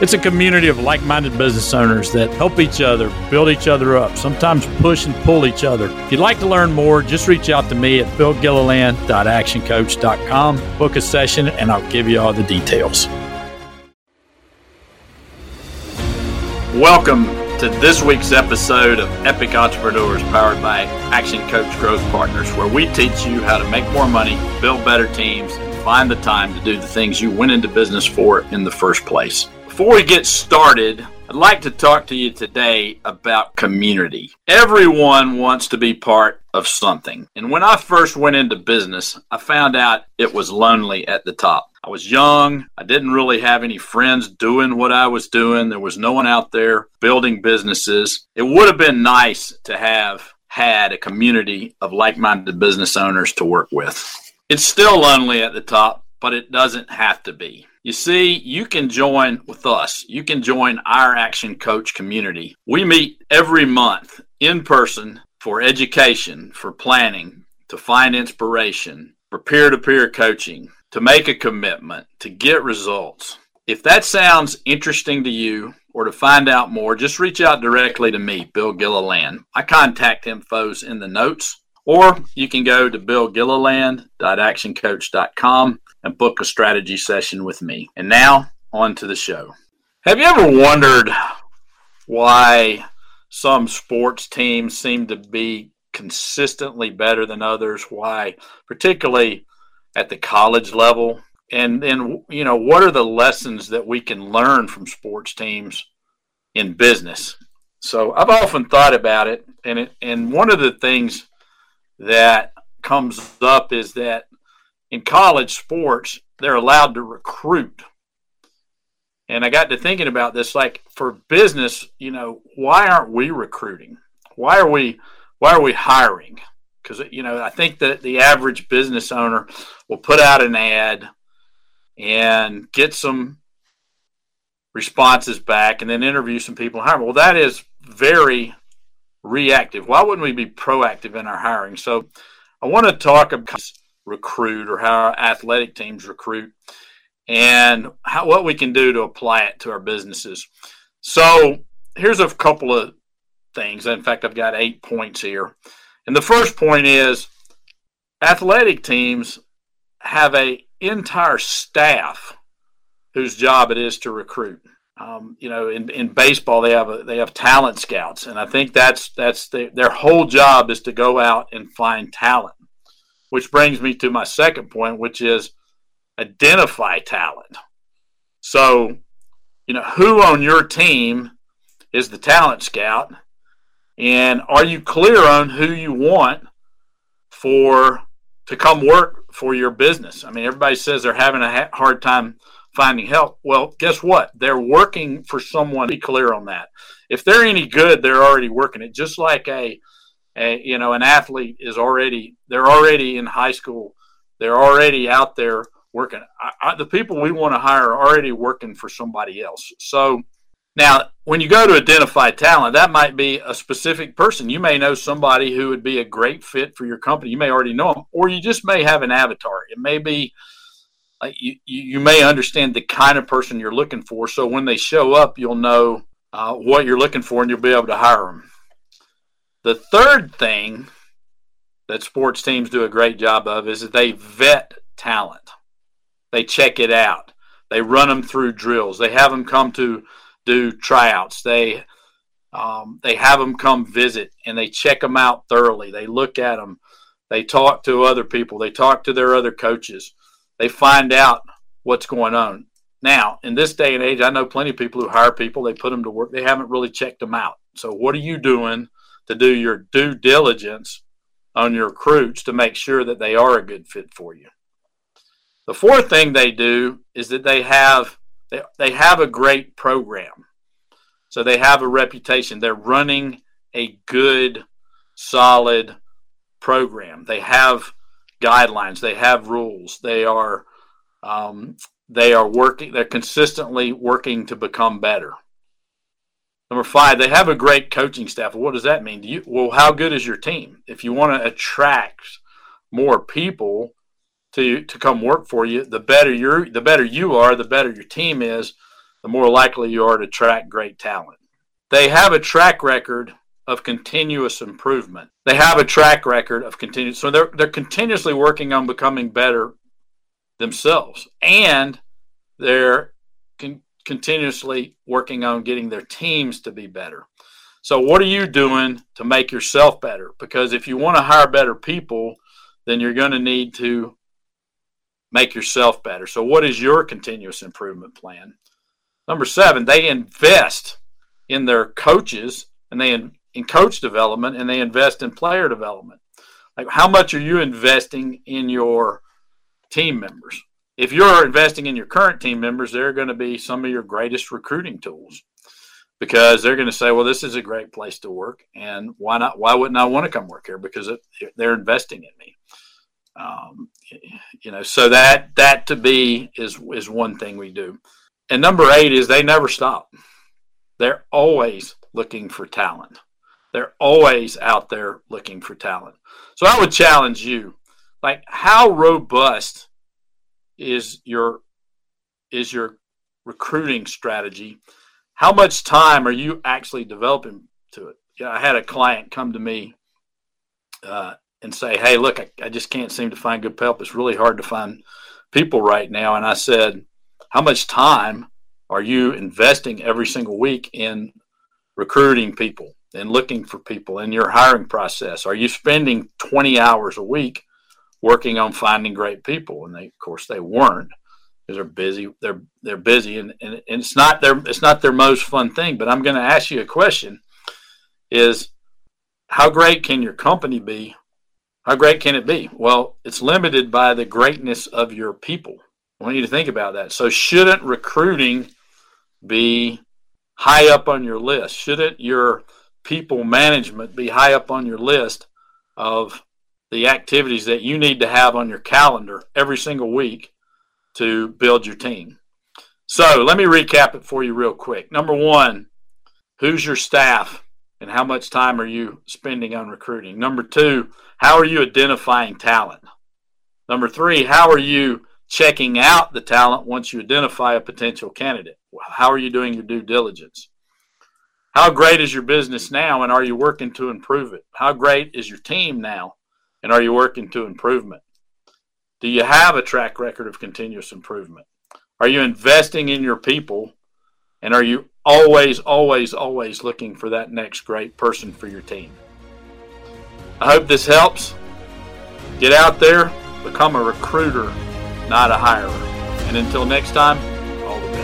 It's a community of like minded business owners that help each other, build each other up, sometimes push and pull each other. If you'd like to learn more, just reach out to me at billgilliland.actioncoach.com, book a session, and I'll give you all the details. Welcome to this week's episode of Epic Entrepreneurs powered by Action Coach Growth Partners, where we teach you how to make more money, build better teams, and find the time to do the things you went into business for in the first place. Before we get started, I'd like to talk to you today about community. Everyone wants to be part of something. And when I first went into business, I found out it was lonely at the top. I was young. I didn't really have any friends doing what I was doing. There was no one out there building businesses. It would have been nice to have had a community of like minded business owners to work with. It's still lonely at the top, but it doesn't have to be. You see, you can join with us. You can join our Action Coach community. We meet every month in person for education, for planning, to find inspiration, for peer to peer coaching, to make a commitment, to get results. If that sounds interesting to you or to find out more, just reach out directly to me, Bill Gilliland. My contact info's in the notes, or you can go to billgilliland.actioncoach.com and book a strategy session with me. And now, on to the show. Have you ever wondered why some sports teams seem to be consistently better than others? Why, particularly at the college level and then you know what are the lessons that we can learn from sports teams in business so i've often thought about it and it, and one of the things that comes up is that in college sports they're allowed to recruit and i got to thinking about this like for business you know why aren't we recruiting why are we why are we hiring because you know I think that the average business owner will put out an ad and get some responses back, and then interview some people. Hire. Well, that is very reactive. Why wouldn't we be proactive in our hiring? So, I want to talk about recruit or how athletic teams recruit and how, what we can do to apply it to our businesses. So, here's a couple of things. In fact, I've got eight points here. And the first point is athletic teams have a entire staff whose job it is to recruit. Um, you know, in, in baseball, they have a, they have talent scouts, and I think that's that's the, their whole job is to go out and find talent. Which brings me to my second point, which is identify talent. So, you know, who on your team is the talent scout, and are you clear on who you want for to come work for your business? I mean, everybody says they're having a hard time finding help. Well, guess what? They're working for someone. Be clear on that. If they're any good, they're already working it. Just like a, a you know, an athlete is already they're already in high school. They're already out there working. I, I, the people we want to hire are already working for somebody else. So now, when you go to identify talent, that might be a specific person. You may know somebody who would be a great fit for your company. You may already know them, or you just may have an avatar. It may be you, you may understand the kind of person you're looking for. So when they show up, you'll know uh, what you're looking for and you'll be able to hire them. The third thing that sports teams do a great job of is that they vet talent. They check it out. They run them through drills. They have them come to do tryouts. They um, they have them come visit and they check them out thoroughly. They look at them. They talk to other people. They talk to their other coaches. They find out what's going on. Now, in this day and age, I know plenty of people who hire people. They put them to work. They haven't really checked them out. So, what are you doing to do your due diligence on your recruits to make sure that they are a good fit for you? The fourth thing they do is that they have they, they have a great program. So they have a reputation. They're running a good, solid program. They have guidelines. They have rules. They are um, they are working, they're consistently working to become better. Number five, they have a great coaching staff. What does that mean? Do you, well, how good is your team? If you want to attract more people to to come work for you, the better you the better you are, the better your team is, the more likely you are to attract great talent. They have a track record of continuous improvement. They have a track record of continuous so they're they're continuously working on becoming better themselves and they're con- continuously working on getting their teams to be better. So, what are you doing to make yourself better? Because if you want to hire better people, then you're going to need to make yourself better. So, what is your continuous improvement plan? Number seven, they invest in their coaches and they in, in coach development and they invest in player development. Like, how much are you investing in your team members? if you're investing in your current team members, they're going to be some of your greatest recruiting tools because they're going to say, well, this is a great place to work. And why not? Why wouldn't I want to come work here? Because it, they're investing in me. Um, you know, so that, that to be is, is one thing we do. And number eight is they never stop. They're always looking for talent. They're always out there looking for talent. So I would challenge you, like how robust is your is your recruiting strategy? How much time are you actually developing to it? Yeah i had a client come to me uh, and say hey look I, I, just can't seem to find good help. It's really hard to find people right now. And i said how much time are you investing every single week in recruiting people and looking for people in your hiring process are you spending 20 hours a week working on finding great people, and they, of course, they weren't because they're busy. They're they're busy, and, and, and it's not their it's not their most fun thing. But I'm going to ask you a question: Is how great can your company be? How great can it be? Well, it's limited by the greatness of your people. I want you to think about that. So, shouldn't recruiting be high up on your list? Shouldn't your people management be high up on your list of the activities that you need to have on your calendar every single week to build your team. So let me recap it for you real quick. Number one, who's your staff and how much time are you spending on recruiting? Number two, how are you identifying talent? Number three, how are you checking out the talent once you identify a potential candidate? How are you doing your due diligence? How great is your business now and are you working to improve it? How great is your team now and are you working to improvement? Do you have a track record of continuous improvement? Are you investing in your people? And are you always, always, always looking for that next great person for your team? I hope this helps. Get out there, become a recruiter, not a hirer. And until next time.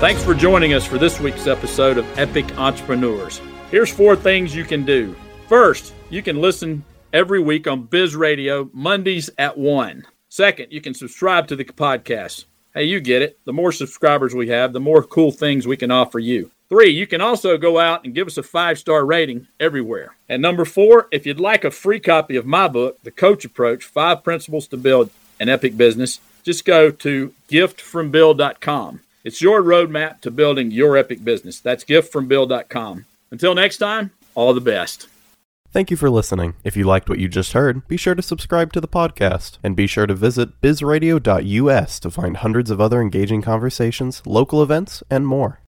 Thanks for joining us for this week's episode of Epic Entrepreneurs. Here's four things you can do. First, you can listen every week on Biz Radio, Mondays at 1. Second, you can subscribe to the podcast. Hey, you get it. The more subscribers we have, the more cool things we can offer you. Three, you can also go out and give us a five star rating everywhere. And number four, if you'd like a free copy of my book, The Coach Approach Five Principles to Build an Epic Business, just go to giftfrombill.com. It's your roadmap to building your epic business. That's giftfrombill.com. Until next time, all the best. Thank you for listening. If you liked what you just heard, be sure to subscribe to the podcast and be sure to visit bizradio.us to find hundreds of other engaging conversations, local events, and more.